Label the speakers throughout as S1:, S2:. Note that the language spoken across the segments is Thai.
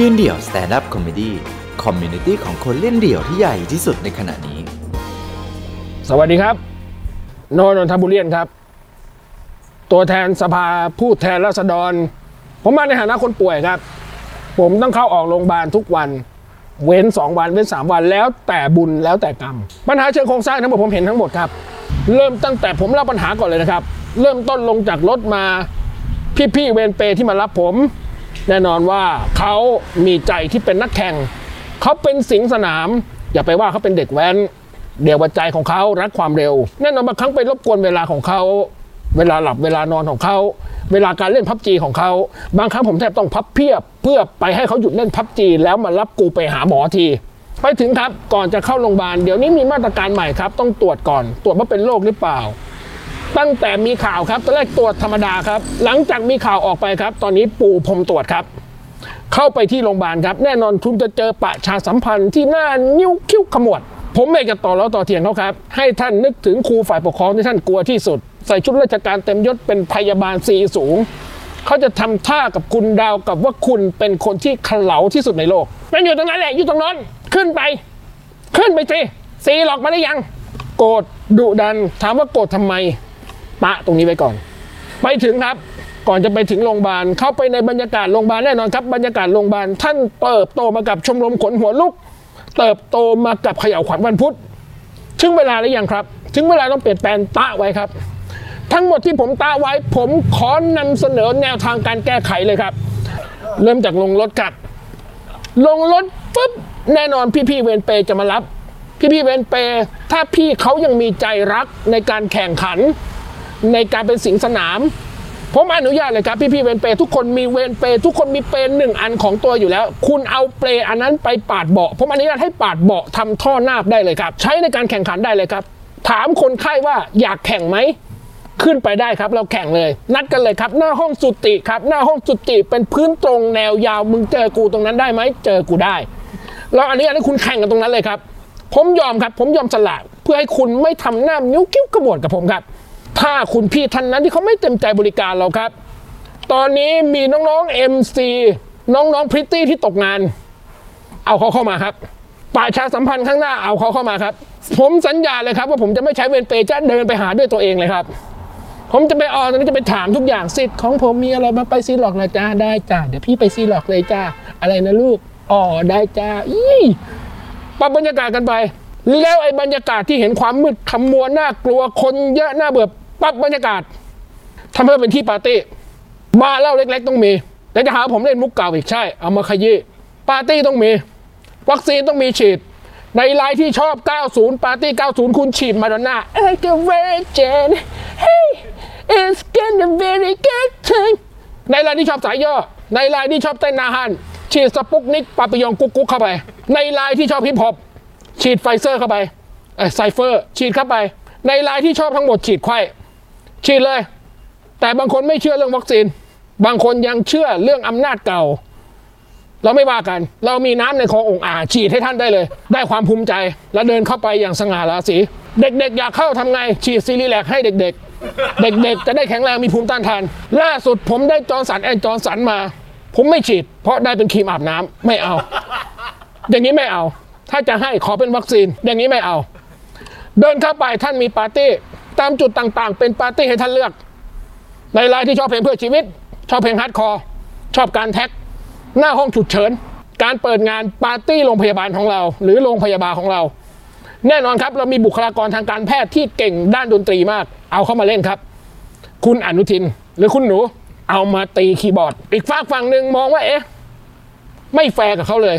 S1: ยืนเดี่ยว stand-up comedy community ของคนเล่นเดี่ยวที่ใหญ่ที่สุดในขณะนี้
S2: สวัสดีครับ โนนนทบุรีครับ ตัวแทนสภาผู้แทนราษฎร ผมมาในฐานะคนป่วยครับ ผมต้องเข้าออกโรงพยาบาลทุกวัน เว้น 2 วันเว้น 3 วันแล้วแต่บุญแล้วแต่กรรม ปัญหาเชิงโครงสร้างทั้งหมดผมเห็นทั้งหมดครับ เริ่มตั้งแต่ผมเล่าปัญหาก่อนเลยนะครับ เริ่มต้นลงจากรถมาพี่ๆเวรเปย์ที่มารับผม แน่นอนว่าเขามีใจที่เป็นนักแข่ง เขาเป็นสิงสนาม อย่าไปว่าเขาเป็นเด็กแว้น เดี๋ยววัใจของเขารักความเร็ว แน่นอนบางครั้งไปรบกวนเวลาของเขา เวลาหลับเวลานอนของเขา เวลาการเล่นพับจีของเขา บางครั้งผมแทบต้องพับเพียบ เพื่อไปให้เขาหยุดเล่นพับจีแล้วมารับกูไปหาหมอทีไปถึงครับก่อนจะเข้าโรงพยาบาลเดี๋ยวนี้มีมาตรการใหม่ครับ ต้องตรวจก่อน ตรวจว่าเป็นโรคหรือเปล่า ตั้งแต่มีข่าวครับตอนแรกตรวจธรรมดาครับ หลังจากมีข่าวออกไปครับ ตอนนี้ปูพรมตรวจครับ เข้าไปที่โรงพยาบาลครับ แน่นอนคุณจะเจอประชาสัมพันธ์ที่หน้านิ้วคิ้วขมวด ผมไม่จะต่อแล้วต่อเถียงเขาครับ ให้ท่านนึกถึงครูฝ่ายปกครองที่ท่านกลัวที่สุด ใส่ชุดราชการเต็มยศเป็นพยาบาลสีสูงเขาจะทำท่ากับคุณดาวกับว่าคุณเป็นคนที่เขลาที่สุดในโลกนั่นอยู่ตรงนั้นแหละอยู่ตรงนั้นขึ้นไป ขึ้นไปสิสีหลอกมาได้ยัง โกรธดุดันถามว่าโกรธทำไม ปะตรงนี้ไว้ก่อน ไปถึงครับก่อนจะไปถึงโรงพยาบาลเข้าไปในบรรยากาศโรงพยาบาลแน่นอนครับบรรยากาศโรงพยาบาลท่านเติบโตมากับชมรมขนหัวลุก เติบโตมากับเขย่าวขวัญวันพุธถึงเวลาหรือยังครับ ถึงเวลาต้องเปลี่ยนแปลงตะไว้ครับ ทั้งหมดที่ผมตาไว้ ผมขอนำเสนอแนวทางการแก้ไขเลยครับ เริ่มจากลงรถครับ ลงรถปุ๊บแน่นอนพี่ๆเวรเปย์จะมารับ พี่ๆเวรเปย์ถ้าพี่เขายังมีใจรักในการแข่งขัน ในการเป็นสิงสนามผมอนุญาตเลยครับพี่ๆเวรเปย์ทุกคนมีเวรเปย์ทุกคนมีเปรย์หนึ่งอันของตัวอยู่แล้ว คุณเอาเปรย์อันนั้นไปปาดเบาะผมอนุญาตให้ปาดเบาะทำท่อนาบได้เลยครับ ใช้ในการแข่งขันได้เลยครับ ถามคนไข้ว่าอยากแข่งไหมขึ้นไปได้ครับ เราแข่งเลย นัดกันเลยครับ หน้าห้องสุติครับ หน้าห้องสุติเป็นพื้นตรงแนวยาวมึงเจอกูตรงนั้นได้ไหมเจอกูได้เราอันนี้อันนี้คุณแข่งกันตรงนั้นเลยครับ ผมยอมครับ ผมยอมสละเพื่อให้คุณไม่ทำหน้านิ้วกิ้วกระบวดกับผมครับ ถ้าคุณพี่ท่านนั้นที่เขาไม่เต็มใจบริการเราครับ ตอนนี้มีน้องๆ MC น้องๆพริตตี้ที่ตกงาน เอาเขาเข้ามาครับประชาสัมพันธ์ข้างหน้าเอาเขาเข้ามาครับ ผมสัญญาเลยครับ ว่าผมจะไม่ใช้เวรเปรจะเดินไปหาด้วยตัวเองเลยครับ ผมจะไปออนตอนนี้จะไปถามทุกอย่างสิทธิ์ของผมมีอะไรมาไปซีหลอกนะจ้าได้จ้าเดี๋ยวพี่ไปซีหลอกเลยจ้าอะไรนะลูกอ๋อได้จ้าอี้ปรับบรรยากาศกันไป แล้วไอ้บรรยากาศที่เห็นความมืดขมัวน่ากลัวคนเยอะน่าเบื่อ ปรับบรรยากาศทำให้เป็นที่ปาร์ตี้บาร์เหล้าเล็ก ๆ ต้องมีแต่จะหาผมเล่นมุกเก่าอีกใช่ เอามาขยี้ปาร์ตี้ต้องมี วัคซีนต้องมีฉีด ในไลน์ที่ชอบ 90 ปาร์ตี้ 90 คุณฉีดมาดอนน่าเอ้ยก็เวเจน hey it's gonna very good time ในไลน์ที่ชอบสายย่อ ในไลน์ที่ชอบเต้นนาฮันฉีดสปุกนิกปาปิยองกุ๊กกุ๊กเข้าไป ในไลน์ที่ชอบฮิปฮอปฉีดไฟเซอร์เข้าไปเอ้ยไซเฟอร์ฉีดเข้าไป ในไลน์ที่ชอบทั้งหมดฉีดไข้ ฉีดเลย แต่บางคนไม่เชื่อเรื่องวัคซีน บางคนยังเชื่อเรื่องอำนาจเก่า เราไม่ว่ากัน เรามีน้ำในคลององอ่าฉีดให้ท่านได้เลย ได้ความภูมิใจ แล้วเดินเข้าไปอย่างสง่าราศี เด็กๆ อยากเข้าทำไง ฉีดซีรีแล็คให้เด็ก ๆ เด็กๆ จะได้แข็งแรงมีภูมิต้านทาน ล่าสุดผมได้จอร์นสันแอนด์จอห์นสันมา ผมไม่ฉีด เพราะได้เป็นครีมอาบน้ำไม่เอา อย่างนี้ไม่เอา ถ้าจะให้ขอเป็นวัคซีน อย่างนี้ไม่เอา เดินเข้าไปท่านมีปาร์ตี้ ตามจุดต่างๆ เป็นปาร์ตี้ให้ท่านเลือก ในรายที่ชอบเพลงเพื่อชีวิต ชอบเพลงฮาร์ดคอร์ชอบการแท็ก หน้าห้องฉุกเฉิน การเปิดงานปาร์ตี้โรงพยาบาลของเรา หรือโรงพยาบาลของเรา แน่นอนครับเรามีบุคลากรทางการแพทย์ที่เก่งด้านดนตรีมาก เอาเข้ามาเล่นครับ คุณอนุทินหรือคุณหนูเอามาตีคีย์บอร์ด อีกฝากฝั่งหนึ่งมองว่าเอ๊ะไม่แฟร์กับเขาเลย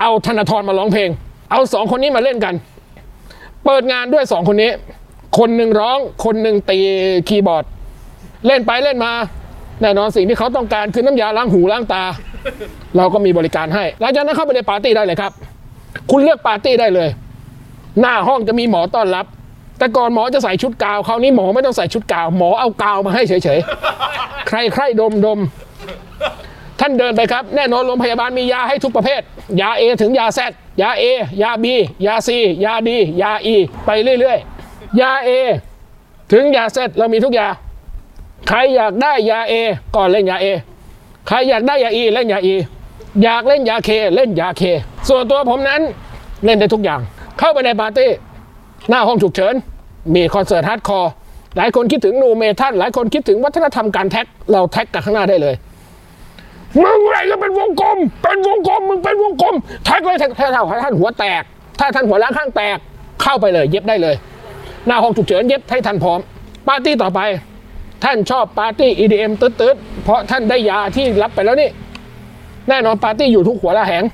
S2: เอาธนาธรมาร้องเพลง เอาสองคนนี้มาเล่นกัน เปิดงานด้วยสองคนนี้ คนหนึ่งร้อง คนหนึ่งตีคีย์บอร์ด เล่นไปเล่นมา แน่นอนสิ่งที่เขาต้องการคือน้ำยาล้างหูล้างตา เราก็มีบริการให้ หลังจากนั้นเข้าไปในปาร์ตี้ได้เลยครับ คุณเลือกปาร์ตี้ได้เลย หน้าห้องจะมีหมอต้อนรับ แต่ก่อนหมอจะใส่ชุดกาวคราวนี้หมอไม่ต้องใส่ชุดกาว หมอเอากาวมาให้เฉยๆ ใครใครดมดมท่านเดินไปครับ แน่นอนโรงพยาบาลมียาให้ทุกประเภท ยา A ถึงยา Z ยา A ยา B ยา C ยา D ยา E ไปเรื่อย ๆ ยา A ถึงยา Z เรามีทุกยา ใครอยากได้ยา A ก่อนเล่นยา A ใครอยากได้ยา อี เล่นยา อี อยากเล่นยาเคเล่นยาเค ส่วนตัวผมนั้นเล่นได้ทุกอย่าง เข้าไปในปาร์ตี้หน้าห้องฉุกเฉิน มีคอนเสิร์ต hardcore หลายคนคิดถึง nu metal หลายคนคิดถึงวัฒนธรรมการแท็ก เราแท็กกันข้างหน้าได้เลยมึงอะไรก็เป็นวงกลม เป็นวงกลมมึงเป็นวงกลมแท็กเลยแท็กถ้าท่านหัวแตก ถ้าท่านหัวล้างข้างแตก เข้าไปเลย เย็บได้เลย หน้าห้องฉุกเฉินเย็บให้ท่านพร้อม ปาร์ตี้ต่อไป ท่านชอบปาร์ตี้ EDM ตืดๆ เพราะท่านได้ยาที่รับไปแล้วนี่ แน่นอนปาร์ตี้อยู่ทุกหัวละแหง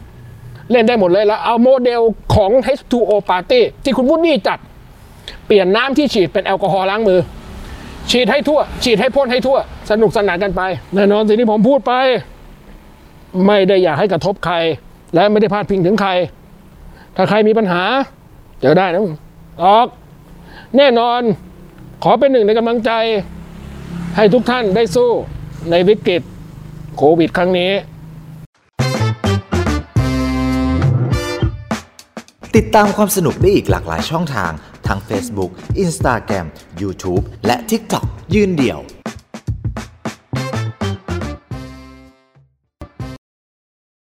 S2: เล่นได้หมดเลยแล้วเอาโมเดลของ H2O Party ที่คุณวุฒิจัด เปลี่ยนน้ำที่ฉีดเป็นแอลกอฮอล์ล้างมือ ฉีดให้ทั่ว ฉีดให้พ่นให้ทั่ว สนุกสนานกันไป แน่นอนสิ่งที่ผมพูดไป ไม่ได้อยากให้กระทบใคร และไม่ได้พาดพิงถึงใคร ถ้าใครมีปัญหาเจอได้นะออก แน่นอนขอเป็นหนึ่งในกำลังใจ ให้ทุกท่านได้สู้ในวิกฤตโควิดครั้งนี้
S1: ติดตามความสนุกได้อีกหลากหลายช่องทาง ทั้ง Facebook, Instagram, YouTube และ TikTok ยืนเดี่ยว